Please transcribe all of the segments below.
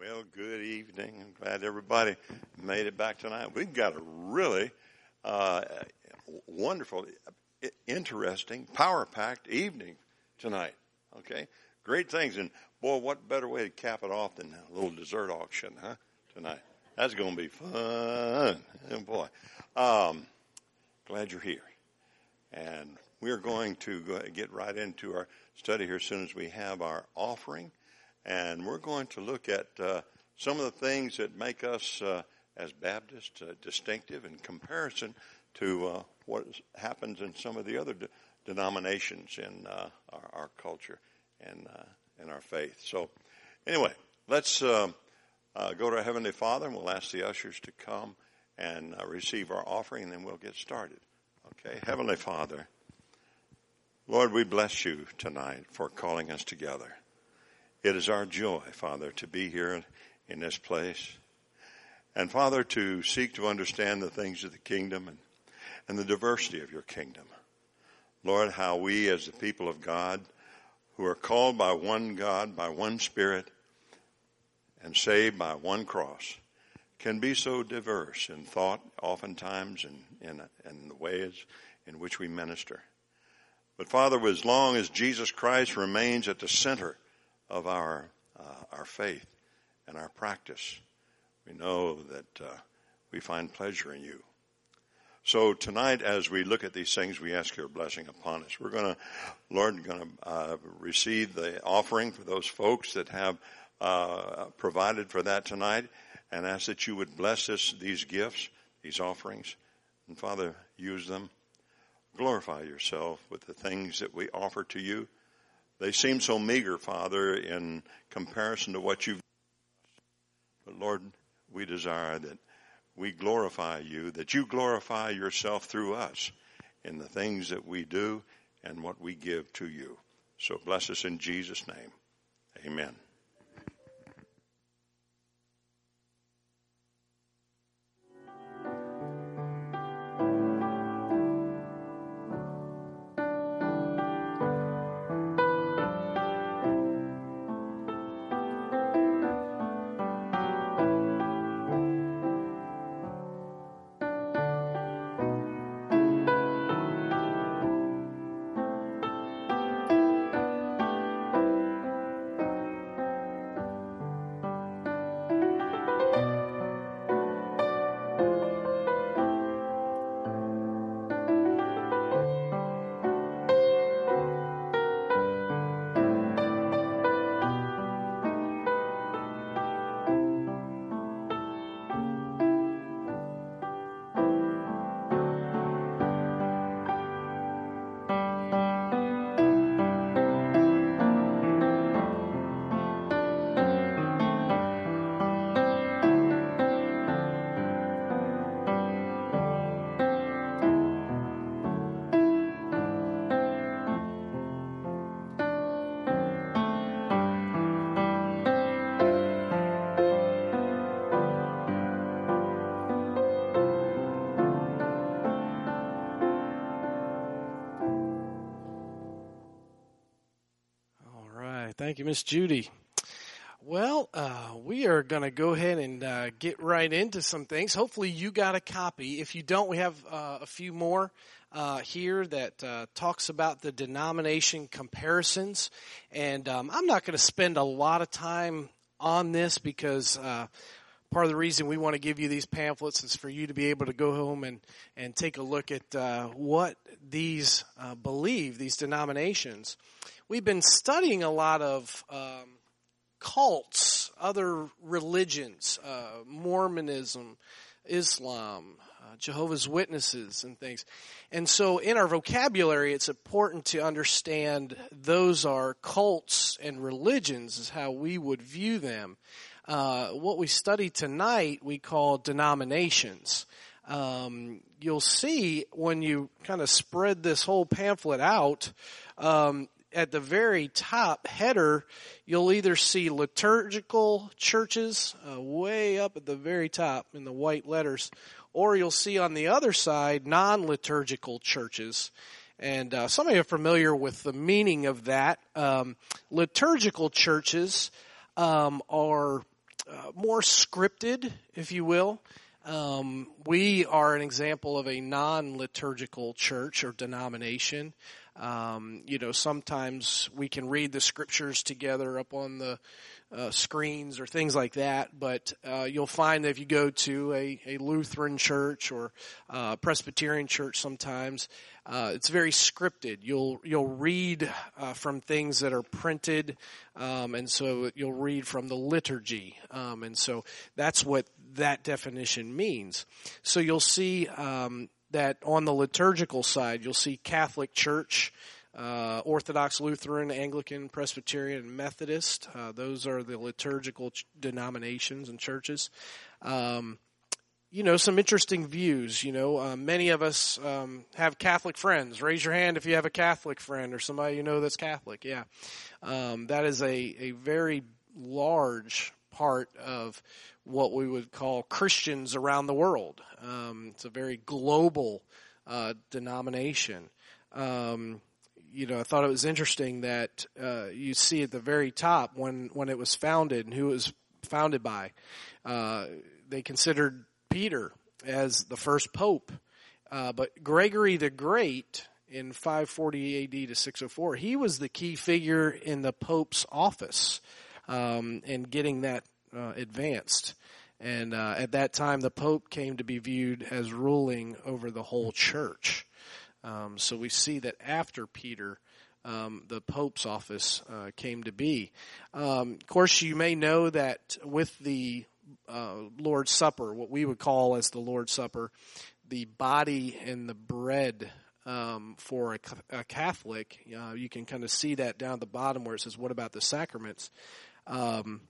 Well, good evening. I'm glad everybody made it back tonight. We've got a really uh, wonderful, interesting, power packed evening tonight. Okay? Great things. And boy, what better way to cap it off than a little dessert auction, huh? Tonight. That's going to be fun. Oh, boy. Um, glad you're here. And we're going to go get right into our study here as soon as we have our offering and we're going to look at uh, some of the things that make us uh, as Baptists uh, distinctive in comparison to uh, what happens in some of the other de- denominations in uh, our, our, culture and in our faith. So, anyway, let's go to our Heavenly Father, and we'll ask the ushers to come and receive our offering, and then we'll get started. Okay, Heavenly Father. Lord, we bless you tonight for calling us together. It is our joy, Father, to be here in this place. And Father, to seek to understand the things of the kingdom and, and the diversity of your kingdom. Lord, how we as the people of God, who are called by one God, by one Spirit, and saved by one cross, can be so diverse in thought, oftentimes, and in, in the ways in which we minister. But Father, as long as Jesus Christ remains at the center of our, uh, our faith and our practice. We know that uh, we find pleasure in you. So tonight, as we look at these things, we ask your blessing upon us. We're going to, Lord, going to uh, receive the offering for those folks that have uh, provided for that tonight, and ask that you would bless us these gifts, these offerings, and Father, use them. Glorify yourself with the things that we offer to you. They seem so meager, Father, in comparison to what you've. But Lord, we desire that we glorify you, that you glorify yourself through us in the things that we do and what we give to you. So bless us in Jesus' name. Amen. Thank you, Miss Judy. Well, uh, we are going to go ahead and uh, get right into some things. Hopefully, you got a copy. If you don't, we have uh, a few more uh, here that uh, talks about the denomination comparisons. And um, I'm not going to spend a lot of time on this because uh, part of the reason we want to give you these pamphlets is for you to be able to go home and, and take a look at what these believe, these denominations we've been studying a lot of um, cults, other religions, uh, Mormonism, Islam, uh, Jehovah's Witnesses, and things. And so, in our vocabulary, it's important to understand those are cults and religions, is how we would view them. Uh, what we study tonight, we call denominations. Um, you'll see when you kind of spread this whole pamphlet out, um, at the very top header, you'll either see liturgical churches uh, way up at the very top in the white letters, or you'll see on the other side non-liturgical churches. And uh, some of you are familiar with the meaning of that. Um, liturgical churches um, are uh, more scripted, if you will. Um, we are an example of a non-liturgical church or denomination. Um, you know, sometimes we can read the scriptures together up on the uh, screens or things like that. But uh, you'll find that if you go to a, a Lutheran church or uh, Presbyterian church, sometimes uh, it's very scripted. You'll you'll read uh, from things that are printed, um, and so you'll read from the liturgy, um, and so that's what that definition means. So you'll see. Um, that on the liturgical side, you'll see Catholic Church, uh, Orthodox Lutheran, Anglican, Presbyterian, Methodist. Uh, those are the liturgical ch- denominations and churches. Um, you know, some interesting views. You know, uh, many of us um, have Catholic friends. Raise your hand if you have a Catholic friend or somebody you know that's Catholic. Yeah, um, that is a a very large part of what we would call Christians around the world. Um, it's a very global uh, denomination. Um, you know, I thought it was interesting that uh, you see at the very top when when it was founded and who it was founded by. Uh, they considered Peter as the first pope, uh, but Gregory the Great in 540 AD to 604, he was the key figure in the pope's office um, and getting that uh, advanced. And uh, at that time, the pope came to be viewed as ruling over the whole church. Um, so we see that after Peter, um, the Pope's office uh, came to be. Um, of course, you may know that with the uh, Lord's Supper, what we would call as the Lord's Supper, the body and the bread um, for a, a Catholic, uh, you can kind of see that down at the bottom where it says, "What about the sacraments?" Um,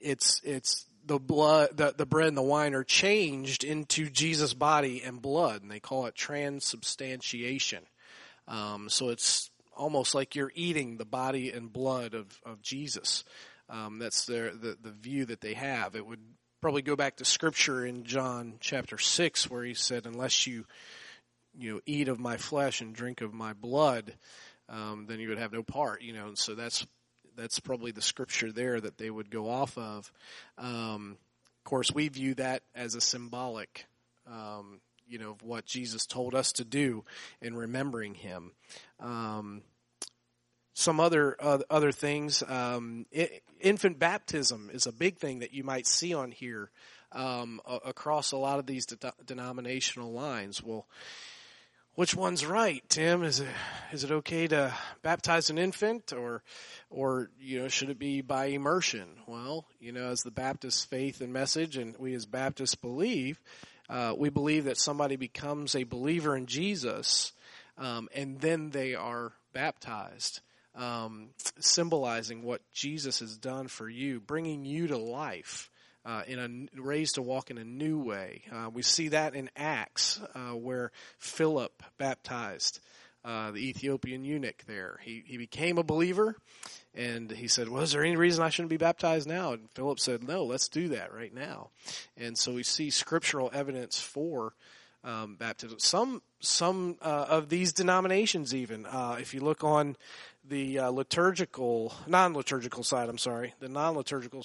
it's it's the blood, the, the bread and the wine are changed into Jesus' body and blood, and they call it transubstantiation. Um, so it's almost like you're eating the body and blood of, of Jesus. Um, that's their, the, the view that they have. It would probably go back to scripture in John chapter 6 where he said, unless you, you know, eat of my flesh and drink of my blood, um, then you would have no part, you know, and so that's that's probably the scripture there that they would go off of. Um, of course, we view that as a symbolic, um, you know, of what Jesus told us to do in remembering Him. Um, some other uh, other things. Um, it, infant baptism is a big thing that you might see on here um, across a lot of these de- denominational lines. Well, which one's right, Tim? Is it is it okay to baptize an infant, or or you know should it be by immersion? Well, you know, as the Baptist faith and message, and we as Baptists believe, uh, we believe that somebody becomes a believer in Jesus, um, and then they are baptized, um, symbolizing what Jesus has done for you, bringing you to life uh, in a raised to walk in a new way. Uh, we see that in Acts, uh, where Philip baptized uh, the Ethiopian eunuch. There, he he became a believer, and he said, "Well, is there any reason I shouldn't be baptized now?" And Philip said, "No, let's do that right now." And so we see scriptural evidence for. Um, baptism. Some some uh, of these denominations, even uh, if you look on the uh, liturgical, non-liturgical side, I'm sorry, the non-liturgical,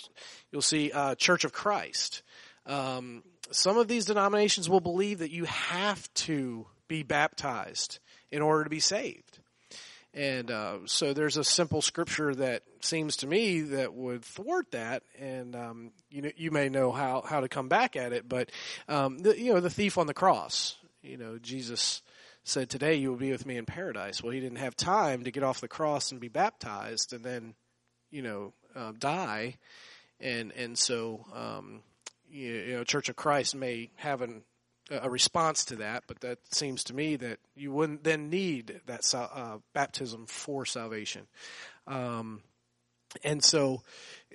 you'll see uh, Church of Christ. Um, some of these denominations will believe that you have to be baptized in order to be saved. And uh, so there's a simple scripture that seems to me that would thwart that, and um, you know you may know how how to come back at it, but um, the, you know the thief on the cross, you know Jesus said, Today you will be with me in paradise. Well, he didn't have time to get off the cross and be baptized and then, you know, uh, die. And, and so, um, you, you, know, Church of Christ may have an, a response to that, but that seems to me that you wouldn't then need that uh, baptism for salvation. Um, and so,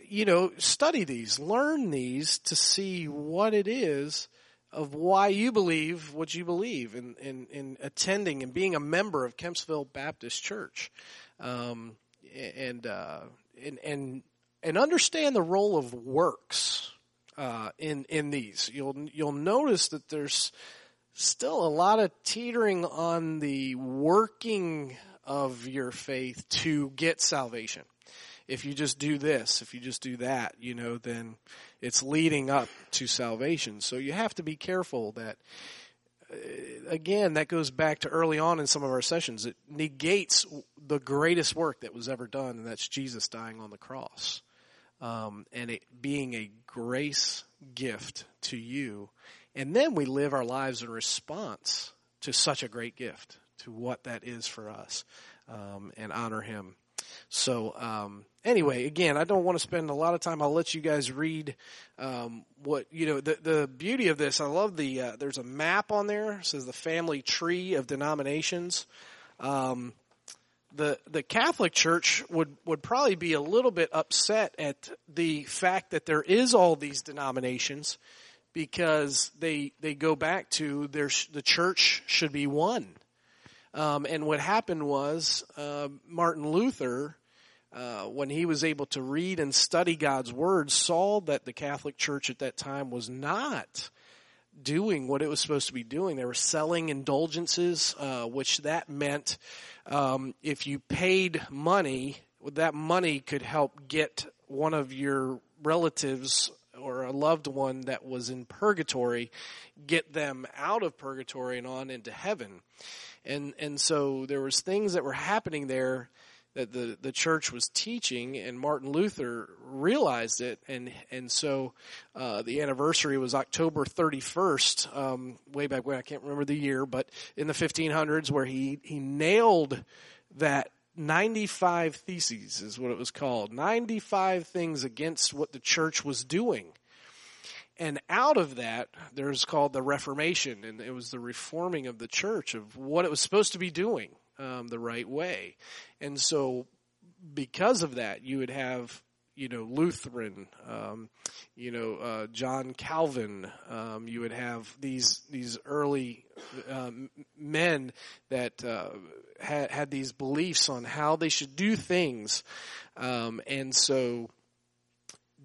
you know, study these, learn these to see what it is of why you believe what you believe in, in, in attending and being a member of Kempsville Baptist Church. Um, and, uh, and, and, and understand the role of works, uh, in, in these. You'll, you'll notice that there's still a lot of teetering on the working of your faith to get salvation. If you just do this, if you just do that, you know, then it's leading up to salvation. So you have to be careful that, uh, again, that goes back to early on in some of our sessions. It negates the greatest work that was ever done, and that's Jesus dying on the cross. Um, and it being a grace gift to you. And then we live our lives in response to such a great gift, to what that is for us, um, and honor Him. So, um, anyway, again, I don't want to spend a lot of time. I'll let you guys read um, what you know. The the beauty of this, I love the. Uh, there's a map on there. It says the family tree of denominations. Um, the the Catholic Church would would probably be a little bit upset at the fact that there is all these denominations because they they go back to their the church should be one. Um, and what happened was uh, Martin Luther, uh, when he was able to read and study God's word, saw that the Catholic Church at that time was not doing what it was supposed to be doing. They were selling indulgences, uh, which that meant um, if you paid money, that money could help get one of your relatives or a loved one that was in purgatory, get them out of purgatory and on into heaven. And and so there was things that were happening there that the, the church was teaching, and Martin Luther realized it, and and so uh, the anniversary was October 31st, um, way back when I can't remember the year, but in the 1500s, where he he nailed that 95 theses is what it was called, 95 things against what the church was doing. And out of that, there's called the Reformation, and it was the reforming of the church of what it was supposed to be doing um, the right way. And so, because of that, you would have you know Lutheran, um, you know uh, John Calvin. Um, you would have these these early um, men that uh, had had these beliefs on how they should do things, um, and so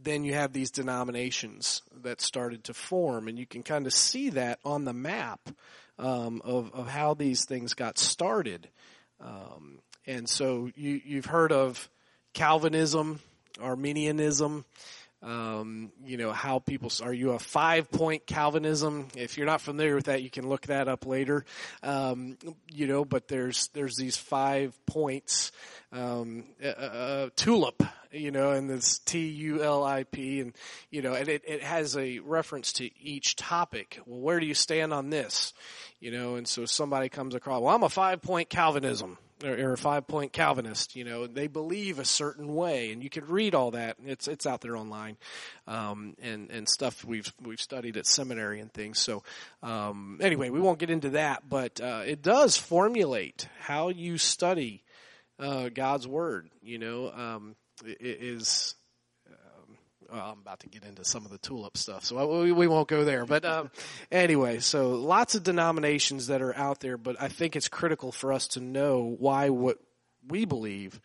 then you have these denominations that started to form, and you can kind of see that on the map um, of of how these things got started. Um, and so you you've heard of Calvinism, Arminianism. Um, you know how people are you a five point Calvinism? If you're not familiar with that, you can look that up later. Um, you know, but there's there's these five points. Um, uh, uh, tulip you know, and this T U L I P, and you know, and it, it has a reference to each topic. Well, where do you stand on this? You know, and so somebody comes across, well, I'm a five point Calvinism or, a five point Calvinist. You know, they believe a certain way, and you can read all that. It's it's out there online, um, and and stuff we've we've studied at seminary and things. So um, anyway, we won't get into that, but uh, it does formulate how you study uh, God's word. You know, um, is um, well, I'm about to get into some of the tulip stuff, so we, we won't go there. But um, anyway, so lots of denominations that are out there, but I think it's critical for us to know why what we believe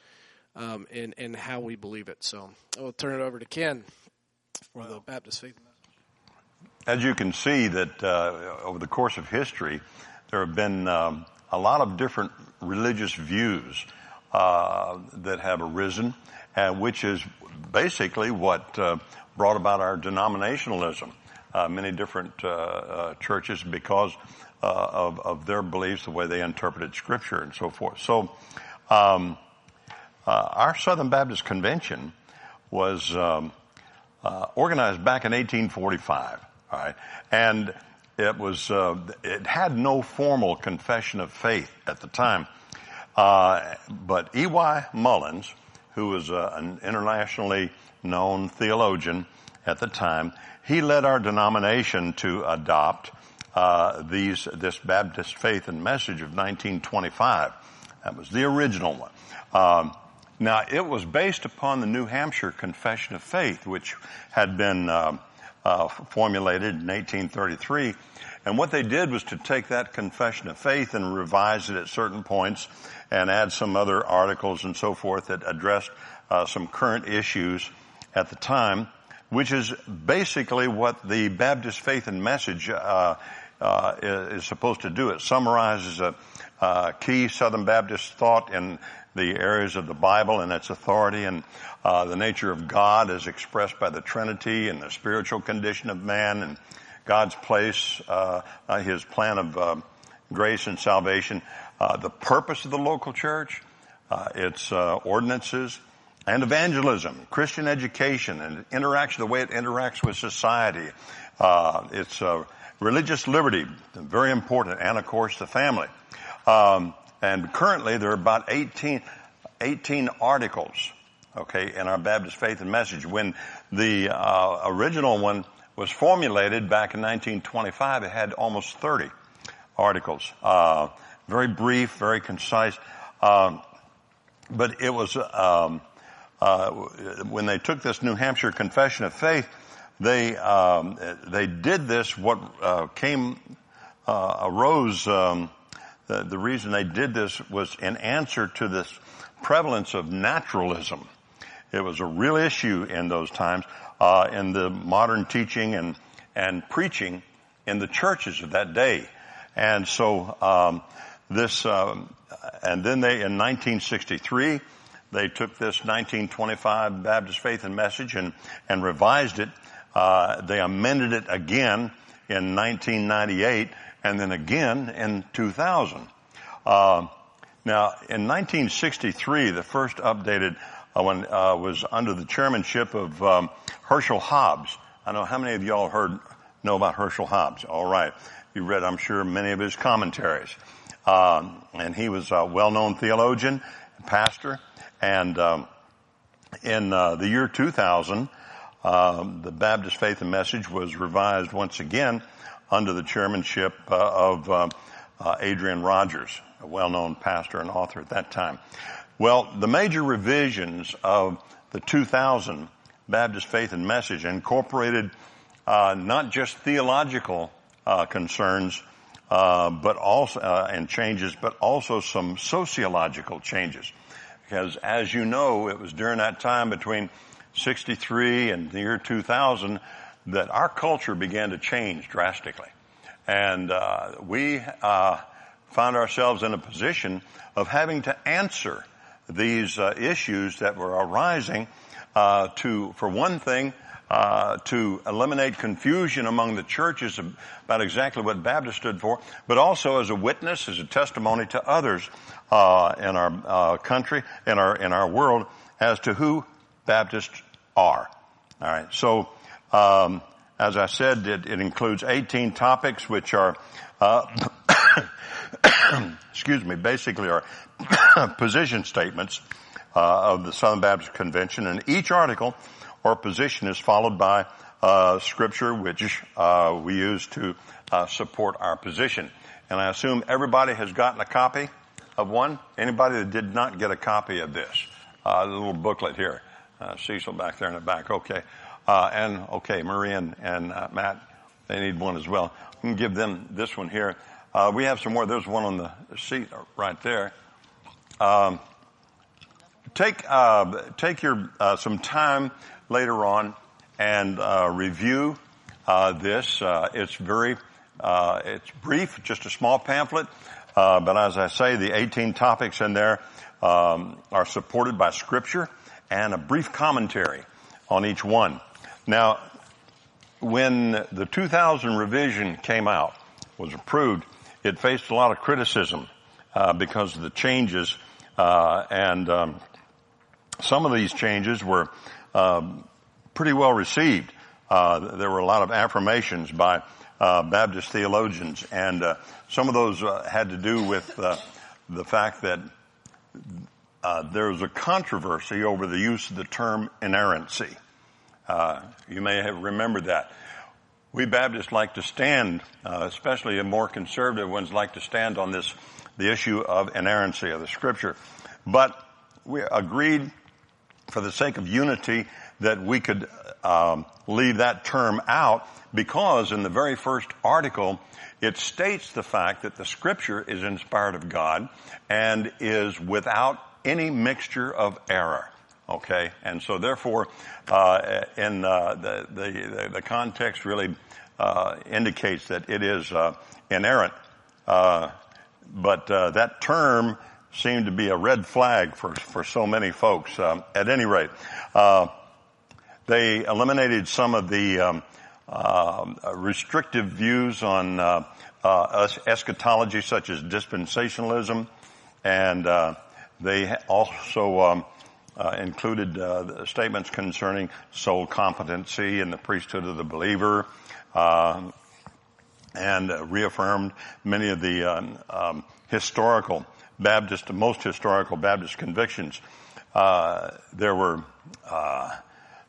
um, and and how we believe it. So I'll turn it over to Ken for the Baptist faith. As you can see, that uh, over the course of history, there have been um, a lot of different religious views uh, that have arisen which is basically what uh, brought about our denominationalism. Uh, many different uh, uh, churches because uh, of, of, their beliefs, the way they interpreted Scripture, and so forth. So, um, our Southern Baptist Convention was um, organized back in 1845. All right, and it was it had no formal confession of faith at the time, but E.Y. Mullins who was uh, an internationally known theologian at the time, he led our denomination to adopt uh, these this Baptist faith and message of 1925. That was the original one. Um, now it was based upon the New Hampshire Confession of Faith, which had been uh, uh, formulated in 1833. And what they did was to take that confession of faith and revise it at certain points and add some other articles and so forth that addressed uh, some current issues at the time, which is basically what the Baptist Faith and Message uh, uh, is supposed to do. It summarizes a, key Southern Baptist thought in the areas of the Bible and its authority and uh, the nature of God as expressed by the Trinity and the spiritual condition of man and God's place, uh, uh, His plan of uh, grace and salvation, uh, the purpose of the local church, uh, its ordinances, and evangelism, Christian education, and interaction, the way it interacts with society. its religious liberty, very important, and of course the family. Um, and currently there are about 18, 18 articles, okay, in our Baptist Faith and Message. When the uh, original one was formulated back in 1925, it had almost 30 articles. Uh, very brief, very concise. Um, but it was um, uh, when they took this New Hampshire Confession of Faith, they um, they did this. What uh, came uh, arose um, the, the reason they did this was in answer to this prevalence of naturalism. It was a real issue in those times, uh, in the modern teaching and, and preaching in the churches of that day. And so, um, this, um, and then they, in 1963, they took this 1925 Baptist Faith and Message and, and revised it. Uh, they amended it again in 1998 and then again in 2000. Uh, now, in 1963, the first updated uh, one uh, was under the chairmanship of um, Herschel Hobbs. I know how many of y'all heard know about Herschel Hobbs. All right, you read, I'm sure, many of his commentaries. Um, and he was a well-known theologian, pastor, and um, in uh, the year 2000, um, the Baptist Faith and Message was revised once again under the chairmanship uh, of uh, uh, Adrian Rogers, a well-known pastor and author at that time. Well, the major revisions of the 2000 Baptist Faith and Message incorporated uh, not just theological uh, concerns, uh, but also and changes, but also some sociological changes. Because as you know, it was during that time between 63 and the year 2000 that our culture began to change drastically. And uh, we uh, found ourselves in a position of having to answer these uh, issues that were arising uh, to, for one thing, uh, to eliminate confusion among the churches about exactly what Baptist stood for, but also as a witness, as a testimony to others uh, in our country, in our in our world, as to who Baptists are. All right, so. Um, as I said, it, it includes 18 topics which are, uh, excuse me, basically are position statements uh, of the Southern Baptist Convention, and each article or position is followed by uh, scripture which uh, we use to uh, support our position. And I assume everybody has gotten a copy of one. Anybody that did not get a copy of this, uh, little booklet here, Cecil back there in the back. Okay. Uh, and okay, Marie and, and uh, Matt, they need one as well. We can give them this one here. Uh, we have some more. There's one on the seat right there. Um, take uh, take your uh, some time later on and uh, review this. it's very it's brief, just a small pamphlet. but as I say, the 18 topics in there um, are supported by Scripture and a brief commentary on each one. Now, when the 2000 revision came out, was approved, it faced a lot of criticism uh, because of the changes, uh, and um, some of these changes were um, pretty well received. Uh, there were a lot of affirmations by uh, Baptist theologians, and uh, some of those uh, had to do with the fact that there was a controversy over the use of the term inerrancy. You may have remembered that. We Baptists like to stand, uh, especially the more conservative ones like to stand on this, the issue of inerrancy of the scripture. But we agreed for the sake of unity that we could um, leave that term out because in the very first article it states the fact that the scripture is inspired of God and is without any mixture of error. Okay, and so therefore, uh, in uh, the, the, the context really uh, indicates that it is uh, inerrant, uh, but uh, that term seemed to be a red flag for, for so many folks. Um, at any rate, uh, they eliminated some of the um, uh, restrictive views on eschatology, such as dispensationalism, and uh, they also um, uh, included statements concerning soul competency and the priesthood of the believer, and reaffirmed many of the um, um, historical Baptist, most historical Baptist convictions. there were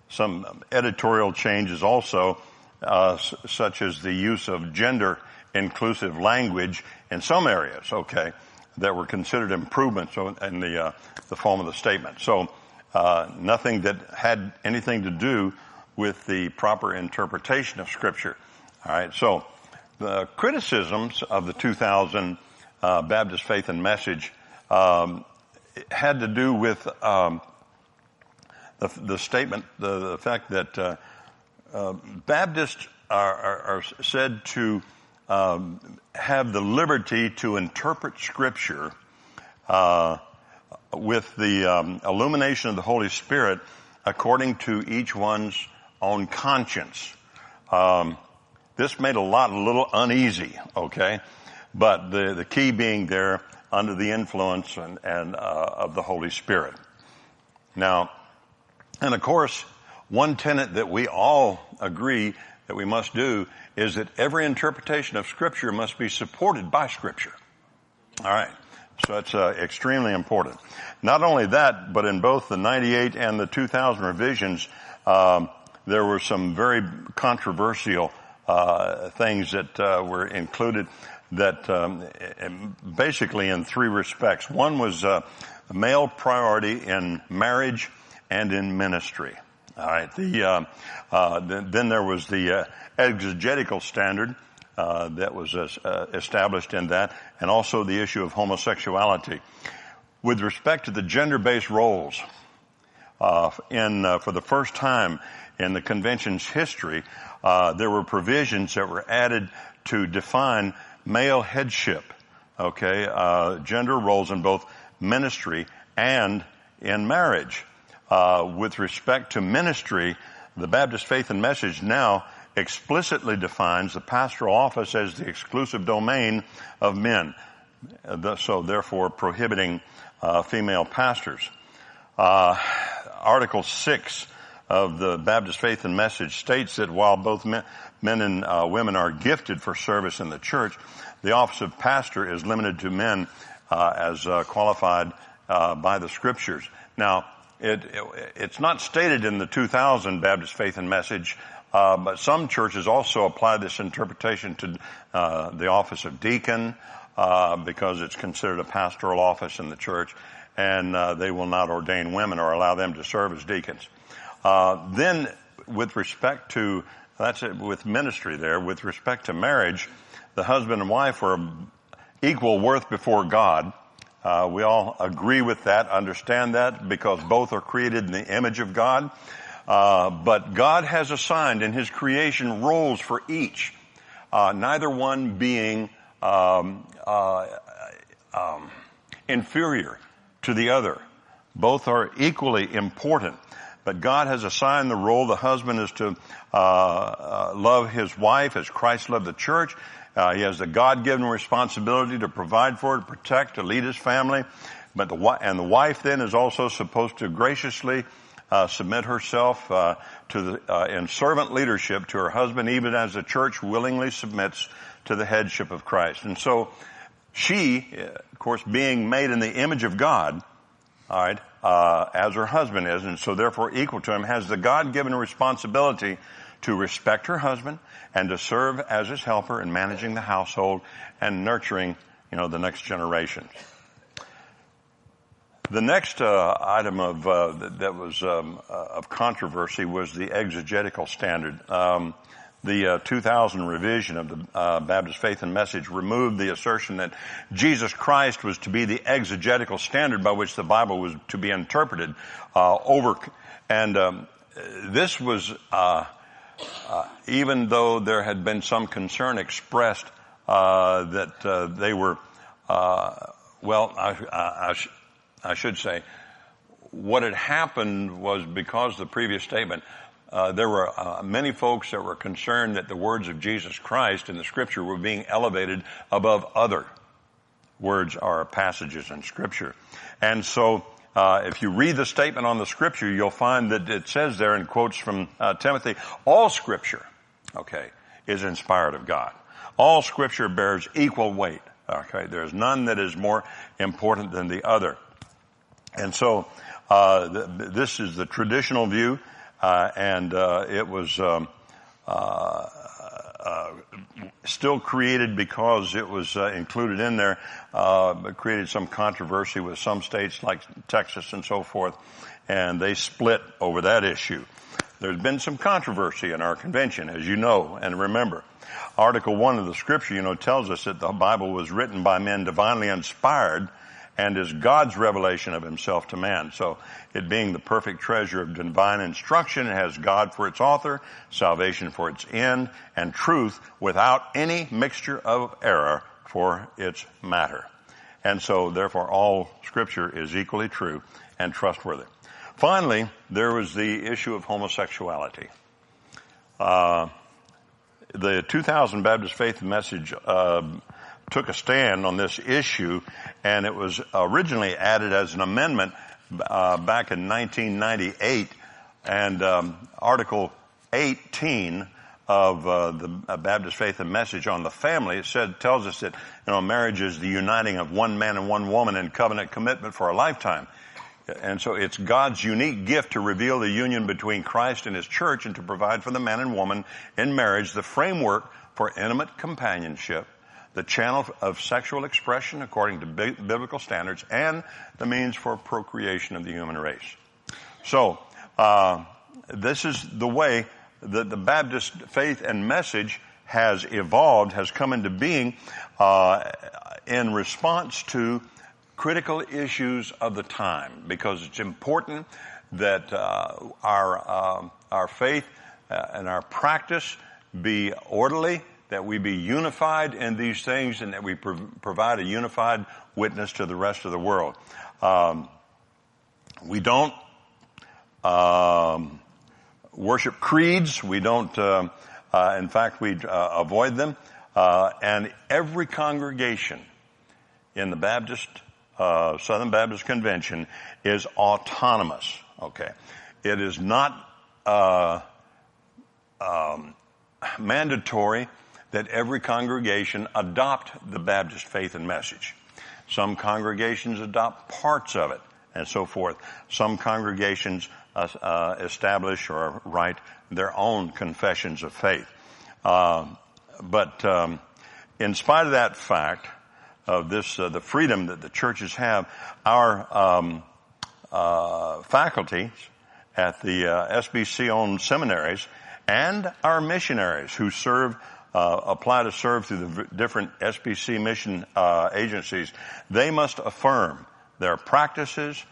some editorial changes also, uh, such as the use of gender inclusive language in some areas, okay, that were considered improvements in the, uh, the form of the statement. So, uh, nothing that had anything to do with the proper interpretation of scripture. Alright, so, the criticisms of the 2000 uh, Baptist Faith and Message um, had to do with um, the, the, statement, the, the fact that uh, uh, Baptists are, are, are, said to um, have the liberty to interpret Scripture uh, with the um, illumination of the Holy Spirit according to each one's own conscience. Um, this made a lot a little uneasy, okay, but the the key being there under the influence and, and uh, of the Holy Spirit. Now, and of course, one tenet that we all agree that we must do is that every interpretation of scripture must be supported by scripture. All right. So that's uh, extremely important. Not only that, but in both the 98 and the 2000 revisions, um, there were some very controversial uh, things that uh, were included that um, basically in three respects. One was uh, male priority in marriage and in ministry. All right. The, uh, uh, then there was the uh, exegetical standard uh, that was uh, established in that, and also the issue of homosexuality. With respect to the gender-based roles, uh, in for the first time in the convention's history, there were provisions that were added to define male headship. Okay, gender roles in both ministry and in marriage uh, with respect to ministry, the Baptist Faith and Message now explicitly defines the pastoral office as the exclusive domain of men. So therefore prohibiting uh, female pastors. Uh, Article 6 of the Baptist Faith and Message states that while both men, men and uh, women are gifted for service in the church, the office of pastor is limited to men uh, as uh, qualified by the scriptures. Now, it, it, it's not stated in the 2000 Baptist Faith and Message, uh, but some churches also apply this interpretation to uh, the office of deacon uh, because it's considered a pastoral office in the church, and uh, they will not ordain women or allow them to serve as deacons. Uh, then, with respect to that's it with ministry there. With respect to marriage, the husband and wife are equal worth before God. Uh, we all agree with that, understand that, because both are created in the image of God. Uh, but God has assigned in His creation roles for each, uh, neither one being um, uh, um, inferior to the other. Both are equally important. But God has assigned the role. The husband is to uh, uh, love his wife as Christ loved the church. Uh, he has the God-given responsibility to provide for, to protect, to lead his family. But the and the wife then is also supposed to graciously uh, submit herself uh, to the uh, in servant leadership to her husband, even as the church willingly submits to the headship of Christ. And so, she, of course, being made in the image of God, all right, uh, as her husband is, and so therefore equal to him, has the God-given responsibility to respect her husband and to serve as his helper in managing the household and nurturing, you know, the next generation. The next uh, item of uh, that was um, uh, of controversy was the exegetical standard. Um, the uh, 2000 revision of the uh, Baptist Faith and Message removed the assertion that Jesus Christ was to be the exegetical standard by which the Bible was to be interpreted uh, over, and um, this was uh, even though there had been some concern expressed uh, that uh, they were well, I, I, I, sh- I should say, what had happened was because the previous statement, uh, there were uh, many folks that were concerned that the words of Jesus Christ in the scripture were being elevated above other words or passages in scripture. And so, uh, if you read the statement on the scripture, you'll find that it says there in quotes from uh, Timothy, all scripture, okay, is inspired of God. All scripture bears equal weight. Okay, there's none that is more important than the other. And so, uh, th- this is the traditional view, uh, and uh, it was um, uh, uh, still created because it was uh, included in there, but created some controversy with some states like Texas and so forth, and they split over that issue. There's been some controversy in our convention, as you know and remember. Article 1 of the scripture, you know, tells us that the Bible was written by men divinely inspired and is God's revelation of himself to man. So it being the perfect treasure of divine instruction, it has God for its author, salvation for its end, and truth without any mixture of error for its matter. And so therefore all scripture is equally true and trustworthy. Finally, there was the issue of homosexuality. Uh, the 2000 Baptist Faith Message uh, took a stand on this issue, and it was originally added as an amendment uh, back in 1998, and um, Article 18 of uh, the Baptist Faith and Message on the family, it said tells us that you know marriage is the uniting of one man and one woman in covenant commitment for a lifetime. And so it's God's unique gift to reveal the union between Christ and His church and to provide for the man and woman in marriage the framework for intimate companionship, the channel of sexual expression according to biblical standards, and the means for procreation of the human race. So, uh, this is the way that the Baptist faith and message has evolved, has come into being uh, in response to critical issues of the time because it's important that uh, our uh, our faith uh, and our practice be orderly, that we be unified in these things, and that we pro- provide a unified witness to the rest of the world. Um, we don't um, worship creeds. We don't. Uh, uh, in fact, we uh, avoid them. and every congregation in the Baptist uh, Southern Baptist Convention is autonomous. Okay, it is not uh, um, mandatory that every congregation adopt the Baptist faith and message. Some congregations adopt parts of it and so forth. Some congregations uh, uh establish or write their own confessions of faith. Uh, but um, in spite of that fact, of this, uh, the freedom that the churches have, our um, uh, faculties at the uh, SBC-owned seminaries and our missionaries who serve uh, apply to serve through the different SBC mission uh, agencies, they must affirm their practices,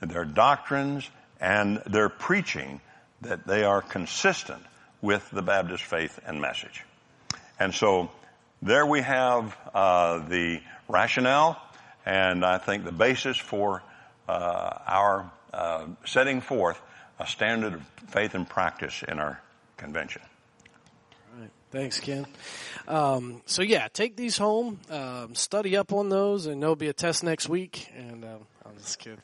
their doctrines, and their preaching that they are consistent with the Baptist faith and message. And so there we have uh, the rationale and I think the basis for uh, our uh, setting forth a standard of faith and practice in our convention. Thanks, Ken. Um, so yeah, take these home, um, study up on those, and there'll be a test next week. And um, I'm just kidding,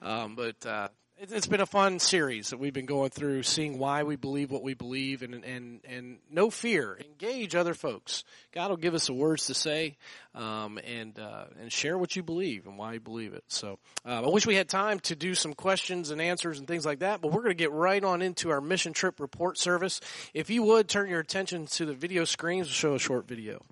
um, but uh, it's been a fun series that we've been going through, seeing why we believe what we believe, and and and no fear, engage other folks. God will give us the words to say, um, and uh, and share what you believe and why you believe it. So uh, I wish we had time to do some questions and answers and things like that, but we're going to get right on into our mission trip report service. If you would turn your attention to the video screens, we'll show a short video.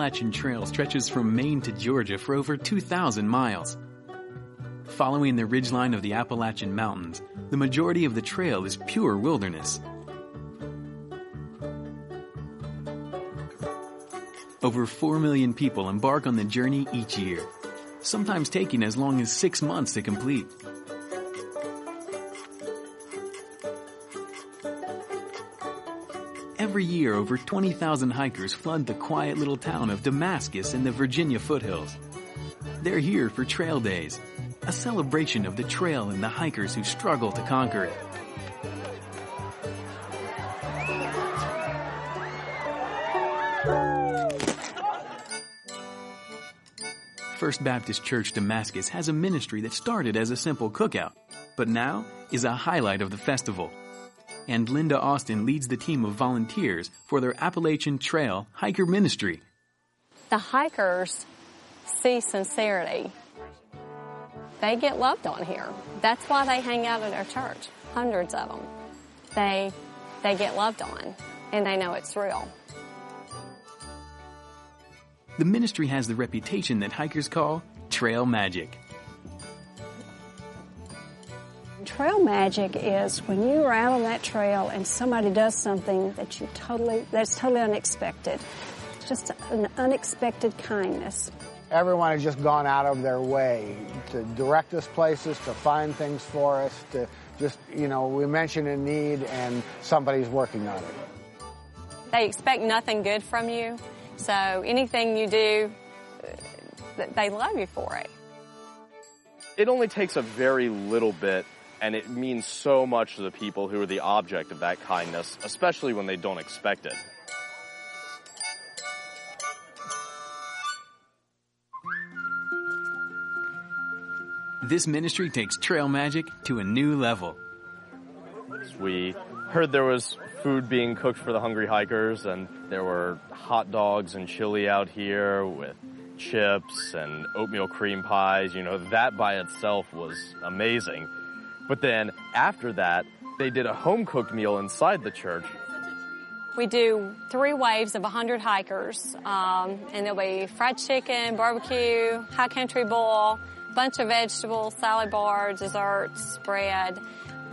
Appalachian Trail stretches from Maine to Georgia for over 2,000 miles. Following the ridgeline of the Appalachian Mountains, the majority of the trail is pure wilderness. Over 4 million people embark on the journey each year, sometimes taking as long as six months to complete. Every year, over 20,000 hikers flood the quiet little town of Damascus in the Virginia foothills. They're here for Trail Days, a celebration of the trail and the hikers who struggle to conquer it. First Baptist Church Damascus has a ministry that started as a simple cookout, but now is a highlight of the festival. And Linda Austin leads the team of volunteers for their Appalachian Trail Hiker Ministry. The hikers see sincerity. They get loved on here. That's why they hang out at our church. Hundreds of them. They, they get loved on and they know it's real. The ministry has the reputation that hikers call trail magic. Trail magic is when you are out on that trail and somebody does something that you totally, that's totally unexpected. It's just an unexpected kindness. Everyone has just gone out of their way to direct us places, to find things for us, to just, you know, we mention a need and somebody's working on it. They expect nothing good from you. So anything you do, uh, they love you for it. It only takes a very little bit and it means so much to the people who are the object of that kindness, especially when they don't expect it. This ministry takes trail magic to a new level. We heard there was food being cooked for the hungry hikers and there were hot dogs and chili out here with chips and oatmeal cream pies. You know, that by itself was amazing. But then after that, they did a home cooked meal inside the church. We do three waves of 100 hikers, um, and there'll be fried chicken, barbecue, high country bowl, bunch of vegetables, salad bar, desserts, bread.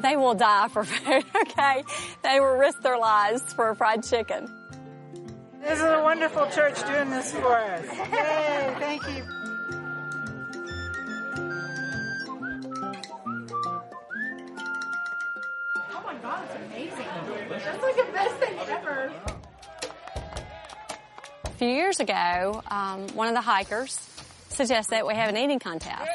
They will die for food, okay? They will risk their lives for fried chicken. This is a wonderful church doing this for us. Yay, thank you. That's like the best thing ever. A few years ago, um, one of the hikers suggested that we have an eating contest.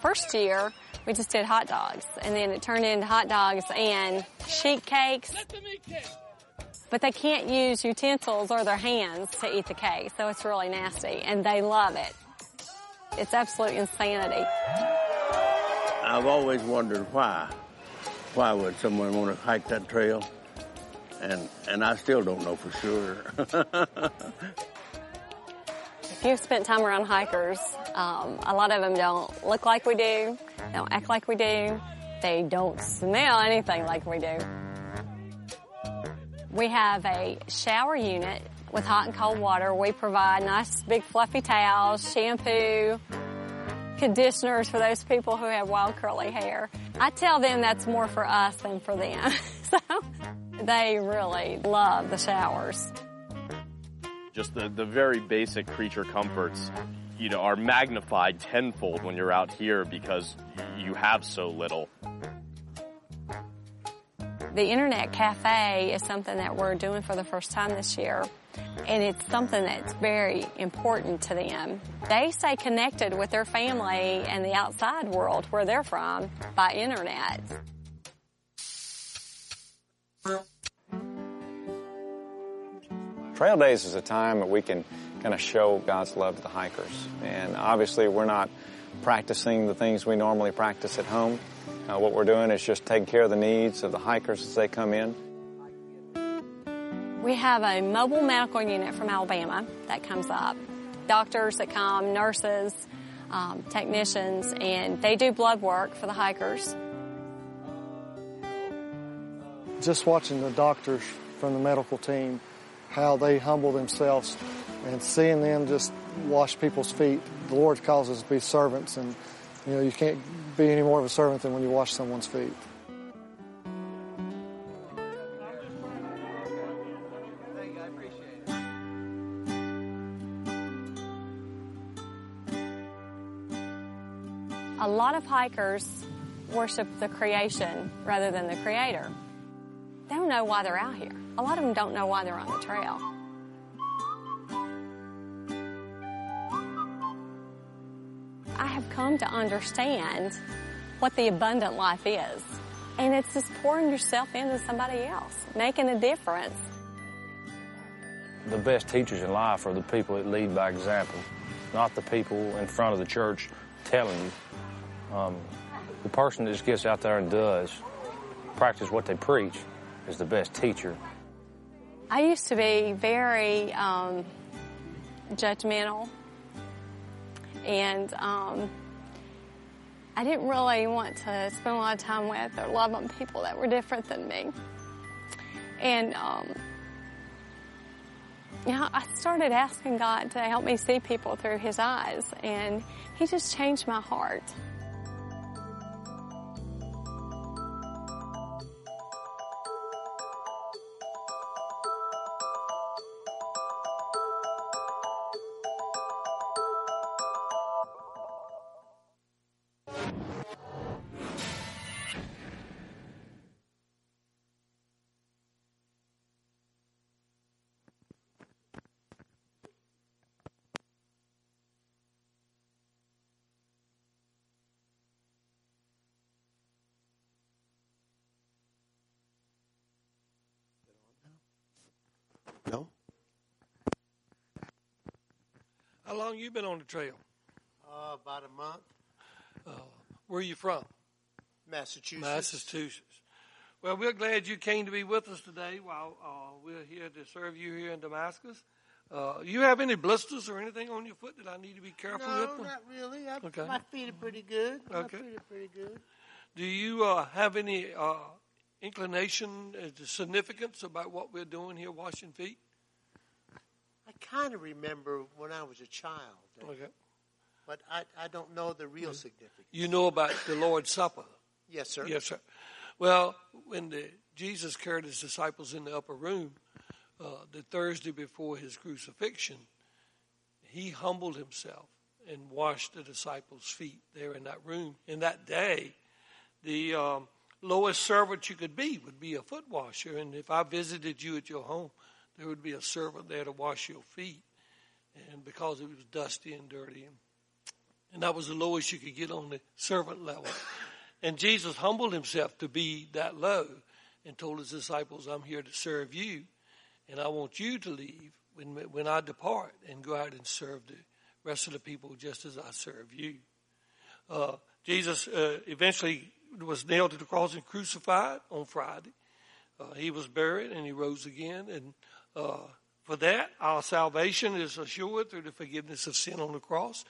First year, we just did hot dogs, and then it turned into hot dogs and sheet cakes. But they can't use utensils or their hands to eat the cake, so it's really nasty, and they love it. It's absolute insanity. I've always wondered why. Why would someone want to hike that trail? And and I still don't know for sure. If you've spent time around hikers, um, a lot of them don't look like we do, don't act like we do, they don't smell anything like we do. We have a shower unit with hot and cold water. We provide nice big fluffy towels, shampoo, conditioners for those people who have wild curly hair. I tell them that's more for us than for them. so they really love the showers. Just the, the very basic creature comforts, you know, are magnified tenfold when you're out here because you have so little. The Internet Cafe is something that we're doing for the first time this year. And it's something that's very important to them. They stay connected with their family and the outside world where they're from by internet. Trail Days is a time that we can kind of show God's love to the hikers. And obviously we're not practicing the things we normally practice at home. Uh, what we're doing is just taking care of the needs of the hikers as they come in. We have a mobile medical unit from Alabama that comes up. Doctors that come, nurses, um, technicians, and they do blood work for the hikers. Just watching the doctors from the medical team, how they humble themselves, and seeing them just wash people's feet. The Lord calls us to be servants, and you know you can't be any more of a servant than when you wash someone's feet. Of hikers worship the creation rather than the creator. They don't know why they're out here. A lot of them don't know why they're on the trail. I have come to understand what the abundant life is. And it's just pouring yourself into somebody else, making a difference. The best teachers in life are the people that lead by example, not the people in front of the church telling you. Um, the person that just gets out there and does, practice what they preach, is the best teacher. I used to be very um, judgmental, and um, I didn't really want to spend a lot of time with or love on people that were different than me. And um, you know, I started asking God to help me see people through His eyes, and He just changed my heart. Long you been on the trail? Uh, about a month. Uh, where are you from? Massachusetts. Massachusetts. Well, we're glad you came to be with us today while uh, we're here to serve you here in Damascus. Uh, you have any blisters or anything on your foot that I need to be careful no, with? No, not really. I, Okay. My feet are pretty good. My Okay. feet are pretty good. Do you uh, have any uh, inclination to significance about what we're doing here, washing feet? I kind of remember when I was a child. Okay. But I, I don't know the real significance. You know about the Lord's Supper. Yes, sir. Yes, sir. Well, when the, Jesus carried his disciples in the upper room, uh, the Thursday before his crucifixion, he humbled himself and washed the disciples' feet there in that room. In that day, the um, lowest servant you could be would be a foot washer. And if I visited you at your home, there would be a servant there to wash your feet. And because it was dusty and dirty, and, that was the lowest you could get on the servant level. And Jesus humbled himself to be that low and told his disciples, I'm here to serve you, and I want you to leave when, when I depart and go out and serve the rest of the people just as I serve you. Uh, Jesus uh, eventually was nailed to the cross and crucified on Friday. Uh, he was buried and he rose again. And uh, for that, our salvation is assured through the forgiveness of sin on the cross.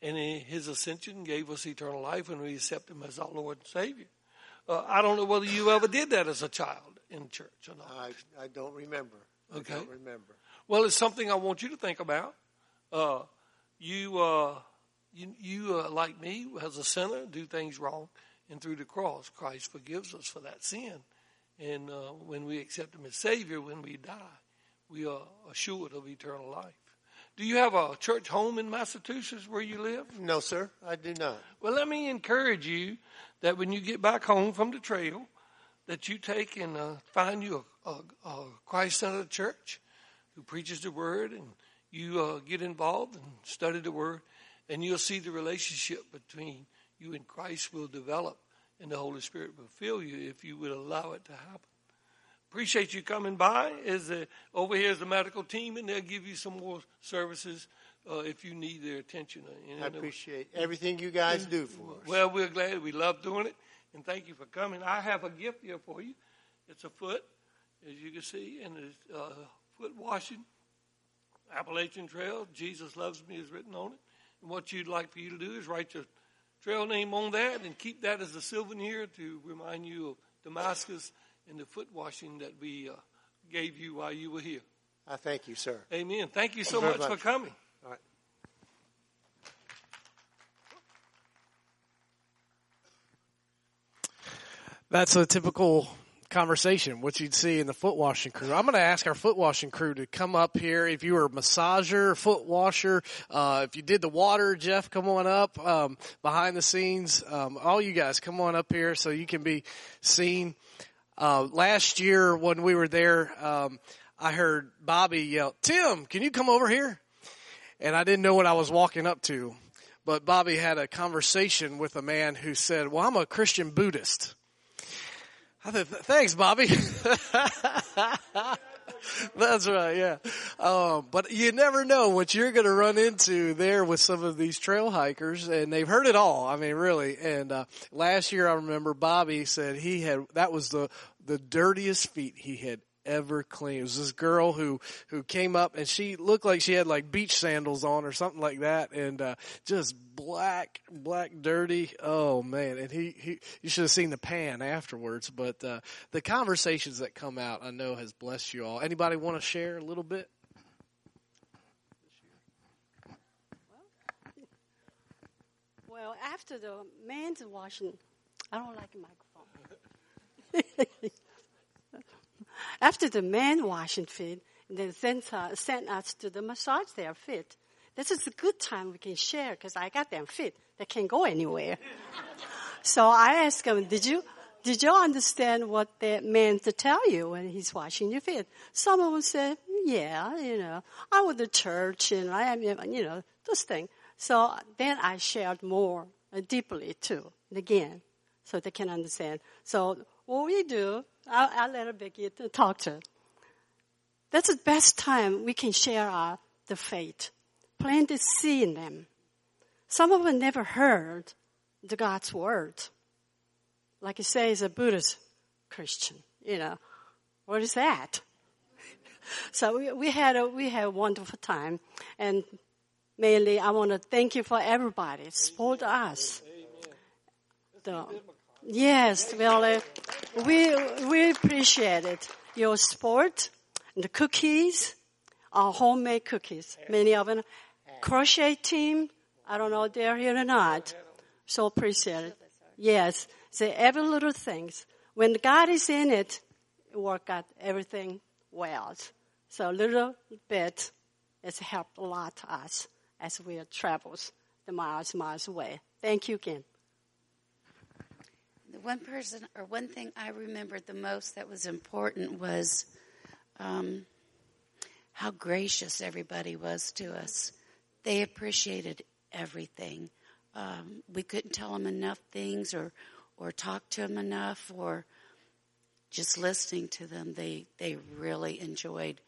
And he- his ascension gave us eternal life when we accept him as our Lord and Savior. Uh, I don't know whether you ever did that as a child in church or not. I, I don't remember. Okay. I don't remember. Well, it's something I want you to think about. Uh, you, uh, you, you uh, like me, as a sinner, do things wrong, and through the cross, Christ forgives us for that sin. And uh, when we accept Him as Savior, when we die, we are assured of eternal life. Do you have a church home in Massachusetts where you live? No, sir, I do not. Well, let me encourage you that when you get back home from the trail, that you take and uh, find you a, a, a Christ-centered church who preaches the Word, and you uh, get involved and study the Word, and you'll see the relationship between you and Christ will develop, and the Holy Spirit will fill you if you would allow it to happen. Appreciate you coming by. Is the, over here is the medical team, and they'll give you some more services uh, if you need their attention. And- I appreciate everything you guys do for us. well, we're glad. We love doing it. And thank you for coming. I have a gift here for you. It's a foot, as you can see, and it's uh, foot washing. Appalachian Trail, Jesus Loves Me is written on it. And what you'd like for you to do is write your trail name on that and keep that as a souvenir to remind you of Damascus and the foot washing that we uh, gave you while you were here. I thank you, sir. Amen. Thank you so Very much, for coming. All right. That's a typical conversation, what you'd see in the foot washing crew. I'm going to ask our foot washing crew to come up here. If you were a massager, foot washer, uh, if you did the water, Jeff, come on up um, behind the scenes. Um, all you guys, come on up here so you can be seen. Uh, last year when we were there, um, I heard Bobby yell, "Tim, can you come over here?" And I didn't know what I was walking up to, but Bobby had a conversation with a man who said, "Well, I'm a Christian Buddhist." I thought, thanks, Bobby. That's right, yeah. Um, but you never know what you're going to run into there with some of these trail hikers, and they've heard it all. I mean, really. And uh, last year, I remember Bobby said he had that was the the dirtiest feet he had ever clean. It was this girl who who came up and she looked like she had like beach sandals on or something like that, and uh, just black, black, dirty. Oh man! And he he you should have seen the pan afterwards. But uh, the conversations that come out, I know, has blessed you all. Anybody want to share a little bit? Well, after the man's washing, I don't like a microphone. After the man washing feet, they sent, uh, sent us to the massage their feet. This is a good time we can share because I got them feet. They can't go anywhere. so I asked them, did you, did you understand what that meant to tell you when he's washing your feet? Some of them said, yeah, you know, I went to church and I am, you know, this thing. So then I shared more uh, deeply too, again, so they can understand. So what we do I'll, I'll let Becky talk to. That's the best time we can share our, the faith. Plant the seed in them. Some of them never heard the God's word. Like you say, is a Buddhist Christian. You know, what is that? so we, we had a we had a wonderful time, and mainly I want to thank you for everybody support us. The, Yes, well, uh, we we appreciate it. Your support, the cookies, our homemade cookies. Many of them, crochet team. I don't know if they're here or not. So appreciate it. Yes, so every little things. When God is in it, work out everything well. So a little bit has helped a lot us as we travels the miles, miles away. Thank you again. The one person or one thing I remembered the most that was important was um, how gracious everybody was to us. They appreciated everything. Um, we couldn't tell them enough things or or talk to them enough or just listening to them. They they really enjoyed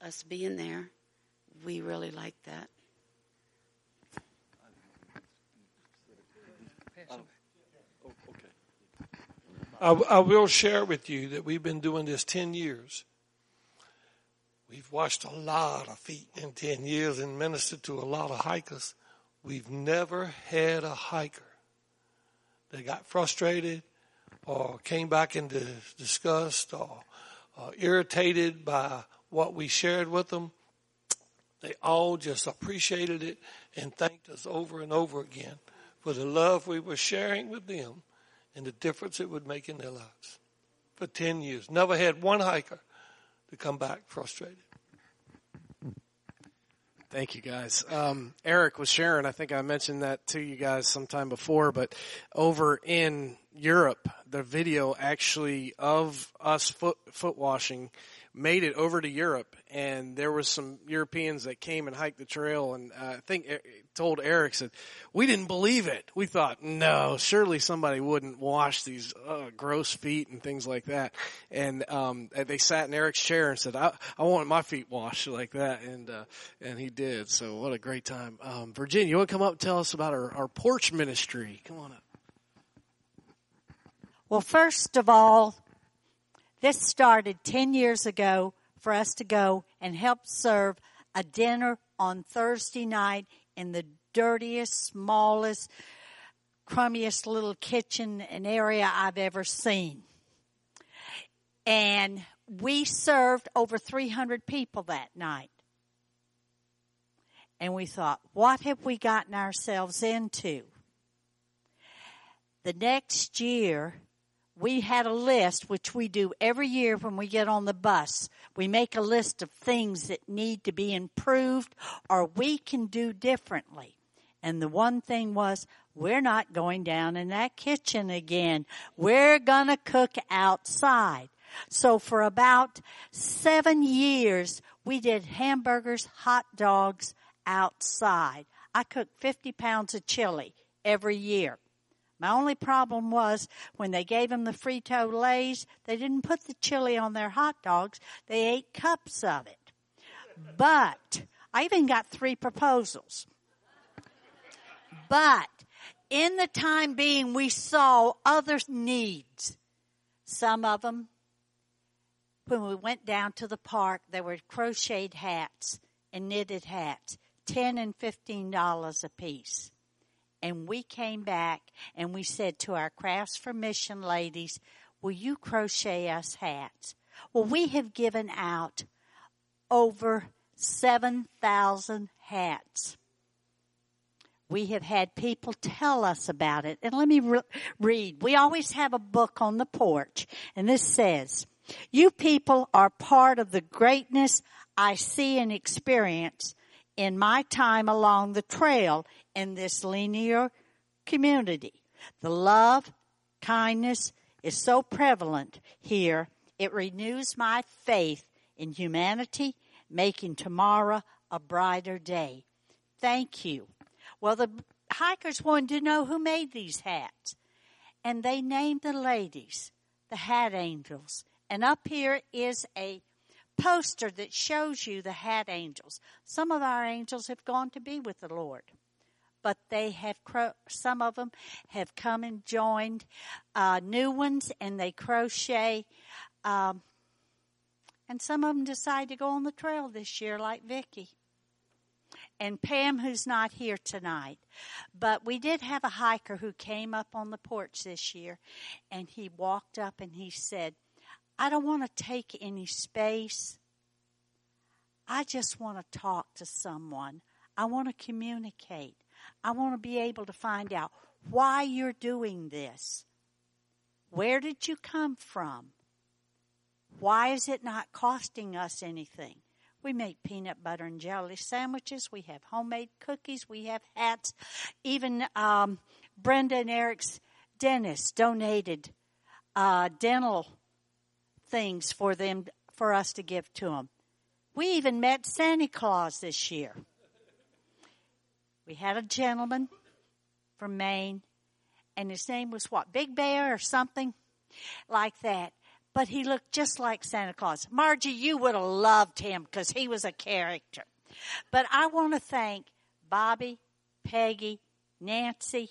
us being there. We really liked that. I, I will share with you that we've been doing this 10 years. We've washed a lot of feet in 10 years and ministered to a lot of hikers. We've never had a hiker that got frustrated or came back into disgust or uh, irritated by what we shared with them. They all just appreciated it and thanked us over and over again for the love we were sharing with them and the difference it would make in their lives. For 10 years. Never had one hiker to come back frustrated. Thank you guys. Um, Eric was sharing, I think I mentioned that to you guys sometime before, but over in Europe, the video actually of us foot, foot washing made it over to Europe, and there was some Europeans that came and hiked the trail, and uh, I think told Eric said we didn't believe it. We thought, no, surely somebody wouldn't wash these uh, gross feet and things like that. And um, they sat in Eric's chair and said, I, I want my feet washed like that, and uh, and he did. So what a great time. Um, Virginia, you want to come up and tell us about our, our porch ministry? Come on up. Well, first of all, this started 10 years ago for us to go and help serve a dinner on Thursday night in the dirtiest, smallest, crummiest little kitchen and area I've ever seen. And we served over 300 people that night. And we thought, what have we gotten ourselves into? The next year, we had a list, which we do every year when we get on the bus. We make a list of things that need to be improved or we can do differently. And the one thing was, we're not going down in that kitchen again. We're gonna cook outside. So for about seven years, we did hamburgers, hot dogs outside. I cooked 50 pounds of chili every year. My only problem was when they gave them the Frito Lays, they didn't put the chili on their hot dogs. They ate cups of it. But I even got three proposals. But in the time being, we saw other needs. Some of them, when we went down to the park, there were crocheted hats and knitted hats, ten and fifteen dollars a piece. And we came back and we said to our Crafts for Mission ladies, will you crochet us hats? Well, we have given out over 7,000 hats. We have had people tell us about it. And let me re- read. We always have a book on the porch and this says, you people are part of the greatness I see and experience in my time along the trail in this linear community. The love, kindness is so prevalent here. It renews my faith in humanity, making tomorrow a brighter day. Thank you. Well, the hikers wanted to know who made these hats. And they named the ladies the Hat Angels. And up here is a poster that shows you the Hat Angels. Some of our angels have gone to be with the Lord but they have some of them have come and joined uh, new ones, and they crochet. Um, and some of them decide to go on the trail this year, like Vicky and Pam, who's not here tonight. But we did have a hiker who came up on the porch this year, and he walked up and he said, "I don't want to take any space." I just want to talk to someone. I want to communicate. I want to be able to find out why you're doing this. Where did you come from? Why is it not costing us anything? We make peanut butter and jelly sandwiches. We have homemade cookies. We have hats. Even um, Brenda and Eric's dentist donated uh, dental things for them for us to give to them. We even met Santa Claus this year. We had a gentleman from Maine, and his name was what? Big Bear or something like that. But he looked just like Santa Claus. Margie, you would have loved him because he was a character. But I want to thank Bobby, Peggy, Nancy,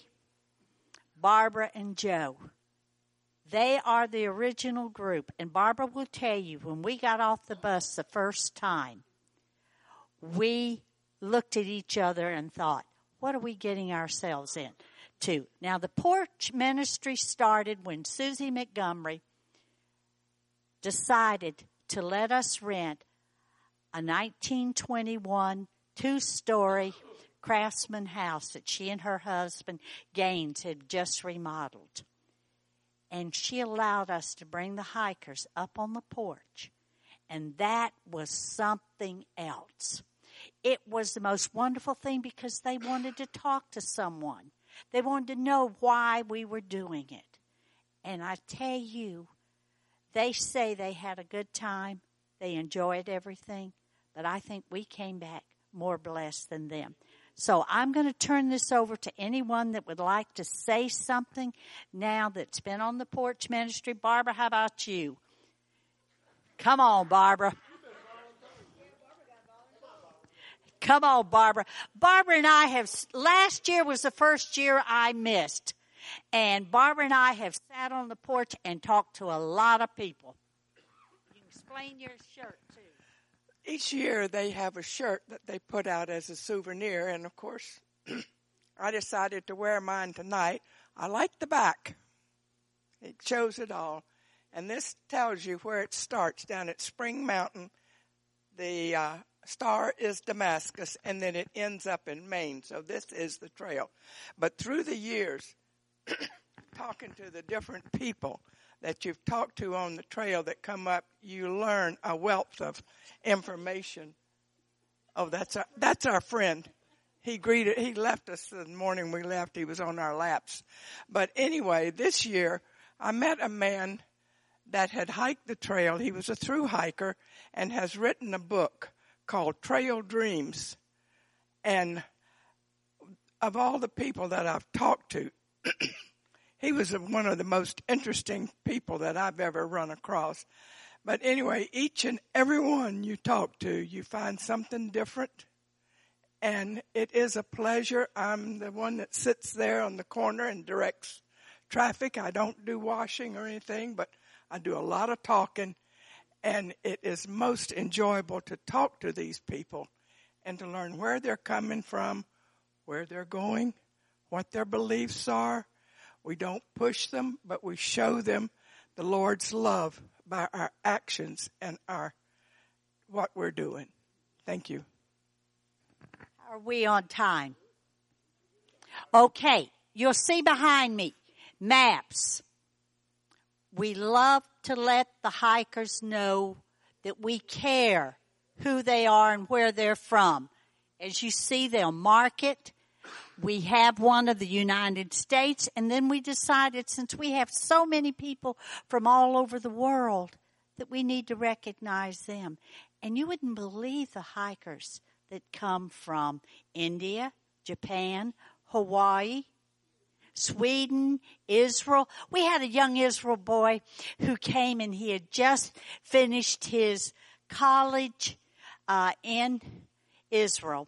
Barbara, and Joe. They are the original group. And Barbara will tell you when we got off the bus the first time, we looked at each other and thought, what are we getting ourselves into? Now, the porch ministry started when Susie Montgomery decided to let us rent a 1921 two story craftsman house that she and her husband Gaines had just remodeled. And she allowed us to bring the hikers up on the porch. And that was something else. It was the most wonderful thing because they wanted to talk to someone. They wanted to know why we were doing it. And I tell you, they say they had a good time. They enjoyed everything. But I think we came back more blessed than them. So I'm going to turn this over to anyone that would like to say something now that's been on the porch ministry. Barbara, how about you? Come on, Barbara. Come on, Barbara. Barbara and I have, last year was the first year I missed. And Barbara and I have sat on the porch and talked to a lot of people. You explain your shirt. Each year they have a shirt that they put out as a souvenir, and of course, I decided to wear mine tonight. I like the back. It shows it all. And this tells you where it starts down at Springer Mountain. The uh, star is Damascus, and then it ends up in Maine. So this is the trail. But through the years, talking to the different people, that you've talked to on the trail that come up, you learn a wealth of information. Oh, that's our, that's our friend. He greeted, he left us the morning we left. He was on our laps. But anyway, this year I met a man that had hiked the trail. He was a through hiker and has written a book called Trail Dreams. And of all the people that I've talked to, he was one of the most interesting people that I've ever run across. But anyway, each and every one you talk to, you find something different. And it is a pleasure. I'm the one that sits there on the corner and directs traffic. I don't do washing or anything, but I do a lot of talking. And it is most enjoyable to talk to these people and to learn where they're coming from, where they're going, what their beliefs are. We don't push them, but we show them the Lord's love by our actions and our what we're doing. Thank you. Are we on time? Okay, you'll see behind me maps. We love to let the hikers know that we care who they are and where they're from. As you see, they'll mark it. We have one of the United States, and then we decided since we have so many people from all over the world that we need to recognize them. And you wouldn't believe the hikers that come from India, Japan, Hawaii, Sweden, Israel. We had a young Israel boy who came and he had just finished his college uh, in Israel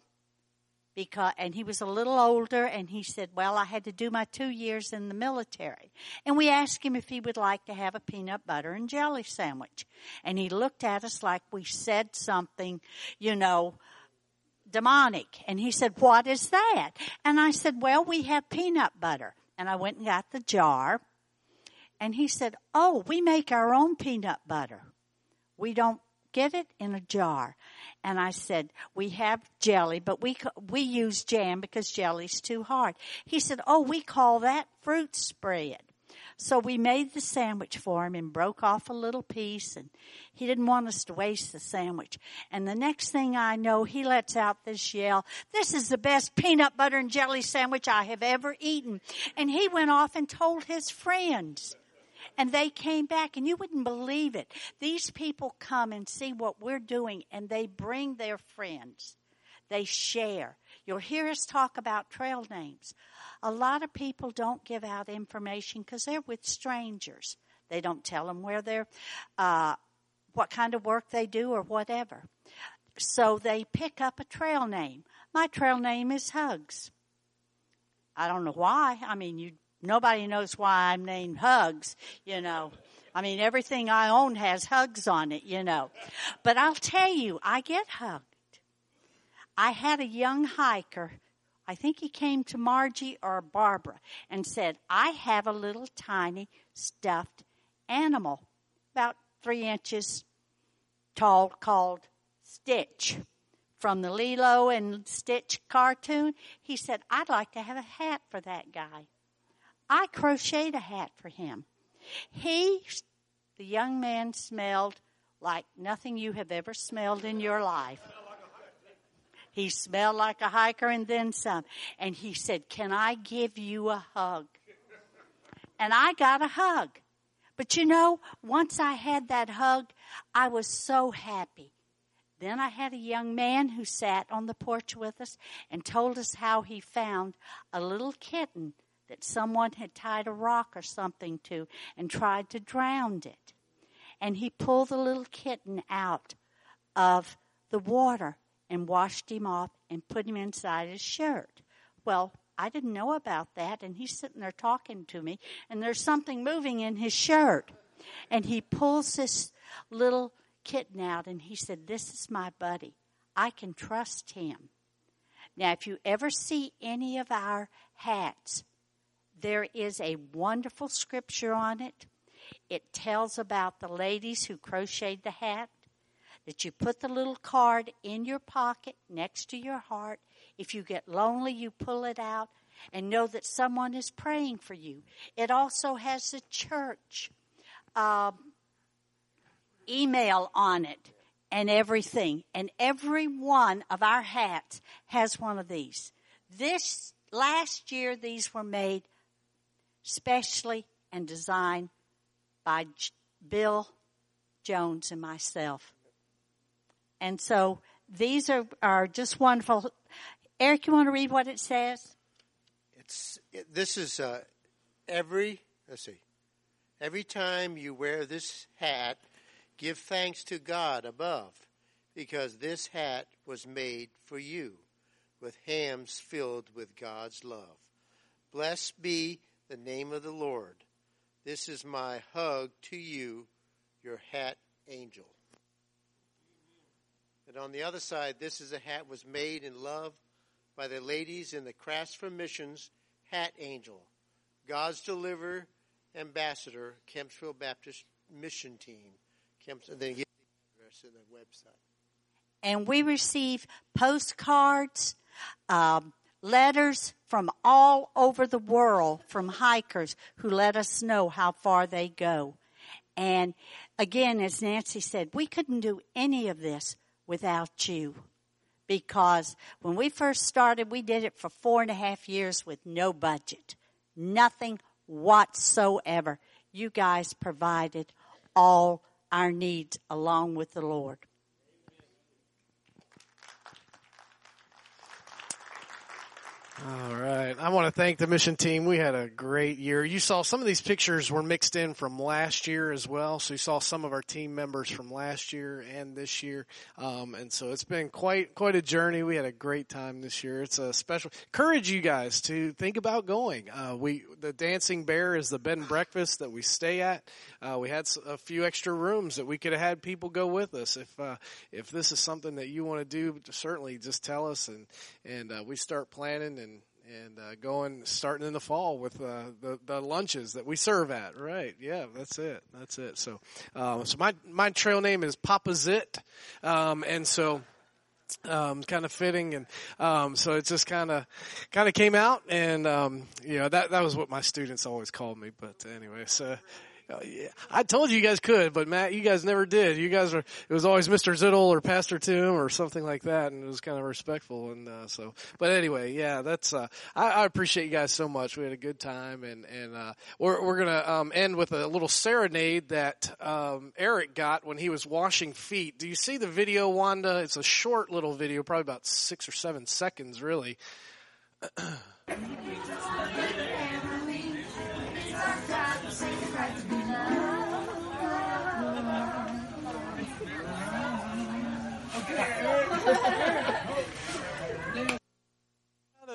because and he was a little older and he said well i had to do my two years in the military. And we asked him if he would like to have a peanut butter and jelly sandwich. And he looked at us like we said something you know demonic. And he said what is that? And i said well we have peanut butter. And i went and got the jar. And he said oh we make our own peanut butter. We don't get it in a jar and I said, we have jelly, but we, we use jam because jelly's too hard. He said, oh, we call that fruit spread. So we made the sandwich for him and broke off a little piece and he didn't want us to waste the sandwich. And the next thing I know, he lets out this yell, this is the best peanut butter and jelly sandwich I have ever eaten. And he went off and told his friends and they came back and you wouldn't believe it. These people come and see what we're doing and they bring their friends. They share. You'll hear us talk about trail names. A lot of people don't give out information because they're with strangers. They don't tell them where they're, uh, what kind of work they do or whatever. So they pick up a trail name. My trail name is Hugs. I don't know why. I mean, you Nobody knows why I'm named Hugs, you know. I mean, everything I own has hugs on it, you know. But I'll tell you, I get hugged. I had a young hiker, I think he came to Margie or Barbara, and said, I have a little tiny stuffed animal, about three inches tall, called Stitch. From the Lilo and Stitch cartoon, he said, I'd like to have a hat for that guy. I crocheted a hat for him. He, the young man, smelled like nothing you have ever smelled in your life. He smelled like a hiker and then some. And he said, Can I give you a hug? And I got a hug. But you know, once I had that hug, I was so happy. Then I had a young man who sat on the porch with us and told us how he found a little kitten that someone had tied a rock or something to and tried to drown it. And he pulled the little kitten out of the water and washed him off and put him inside his shirt. Well, I didn't know about that, and he's sitting there talking to me, and there's something moving in his shirt. And he pulls this little kitten out, and he said, This is my buddy. I can trust him. Now, if you ever see any of our hats there is a wonderful scripture on it. It tells about the ladies who crocheted the hat, that you put the little card in your pocket next to your heart. If you get lonely, you pull it out and know that someone is praying for you. It also has a church uh, email on it and everything. And every one of our hats has one of these. This last year, these were made specially and designed by J- Bill Jones and myself. And so these are, are just wonderful. Eric, you want to read what it says? It's it, this is uh, every let's see, every time you wear this hat, give thanks to God above, because this hat was made for you, with hams filled with God's love. Blessed be the name of the Lord. This is my hug to you, your hat angel. And on the other side, this is a hat was made in love by the ladies in the Crafts for Missions Hat Angel, God's Deliver Ambassador, Kempsville Baptist Mission Team. Kemps, and then the address in the website. and we receive postcards, um, letters from all over the world from hikers who let us know how far they go. And again, as Nancy said, we couldn't do any of this without you. Because when we first started, we did it for four and a half years with no budget. Nothing whatsoever. You guys provided all our needs along with the Lord. All right. I want to thank the mission team. We had a great year. You saw some of these pictures were mixed in from last year as well. So you saw some of our team members from last year and this year. Um, and so it's been quite, quite a journey. We had a great time this year. It's a special, encourage you guys to think about going. Uh, we, the Dancing Bear is the bed and breakfast that we stay at. Uh, we had a few extra rooms that we could have had people go with us. If, uh, if this is something that you want to do, certainly just tell us and, and, uh, we start planning and, and uh, going starting in the fall with uh, the the lunches that we serve at. Right? Yeah, that's it. That's it. So, um, so my my trail name is Papa Zit, um, and so um, kind of fitting, and um, so it just kind of kind of came out, and um, you know that that was what my students always called me. But anyway, so. Yeah. I told you you guys could, but Matt, you guys never did. You guys were, it was always Mr. Zittle or Pastor Tim or something like that, and it was kind of respectful. And, uh, so, but anyway, yeah, that's, uh, I, I appreciate you guys so much. We had a good time and, and, uh, we're, we're gonna, um, end with a little serenade that, um, Eric got when he was washing feet. Do you see the video, Wanda? It's a short little video, probably about six or seven seconds, really.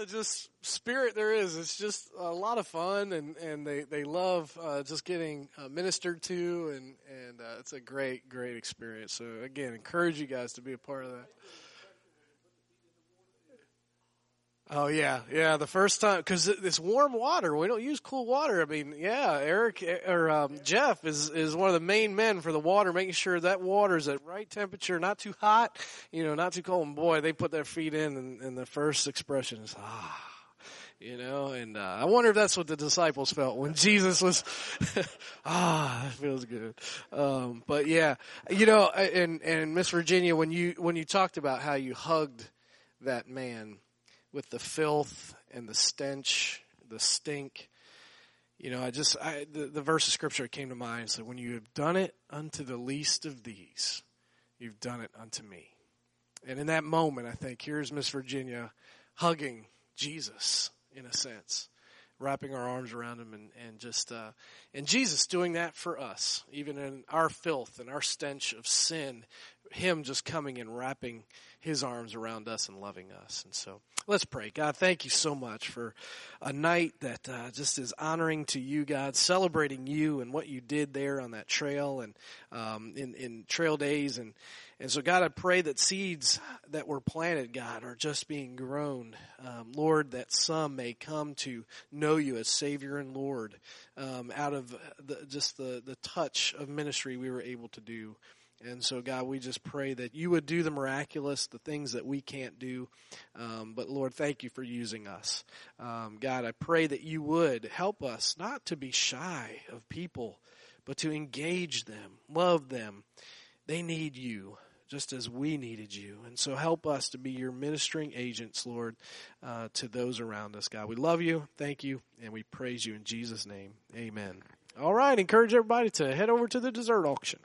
just spirit there is. It's just a lot of fun, and and they they love uh, just getting uh, ministered to, and and uh, it's a great great experience. So again, encourage you guys to be a part of that. Oh yeah, yeah. The first time because it's warm water. We don't use cool water. I mean, yeah. Eric or um, Jeff is is one of the main men for the water, making sure that water is at right temperature, not too hot, you know, not too cold. And boy, they put their feet in, and, and the first expression is ah. You know, and uh, I wonder if that's what the disciples felt when Jesus was, ah, that feels good. Um, but yeah, you know, and and Miss Virginia, when you when you talked about how you hugged that man, with the filth and the stench, the stink. You know, I just, I, the, the verse of scripture came to mind said, when you have done it unto the least of these, you've done it unto me. And in that moment, I think here's Miss Virginia hugging Jesus in a sense, wrapping our arms around him and, and just, uh, and Jesus doing that for us, even in our filth and our stench of sin, him just coming and wrapping his arms around us and loving us. And so let's pray. God, thank you so much for a night that uh, just is honoring to you, God, celebrating you and what you did there on that trail and um, in, in trail days. And, and so, God, I pray that seeds that were planted, God, are just being grown. Um, Lord, that some may come to know you as Savior and Lord um, out of the, just the, the touch of ministry we were able to do. And so, God, we just pray that you would do the miraculous, the things that we can't do. Um, but Lord, thank you for using us. Um, God, I pray that you would help us not to be shy of people, but to engage them, love them. They need you just as we needed you. And so help us to be your ministering agents, Lord, uh, to those around us, God. We love you, thank you, and we praise you in Jesus' name. Amen. All right, encourage everybody to head over to the dessert auction.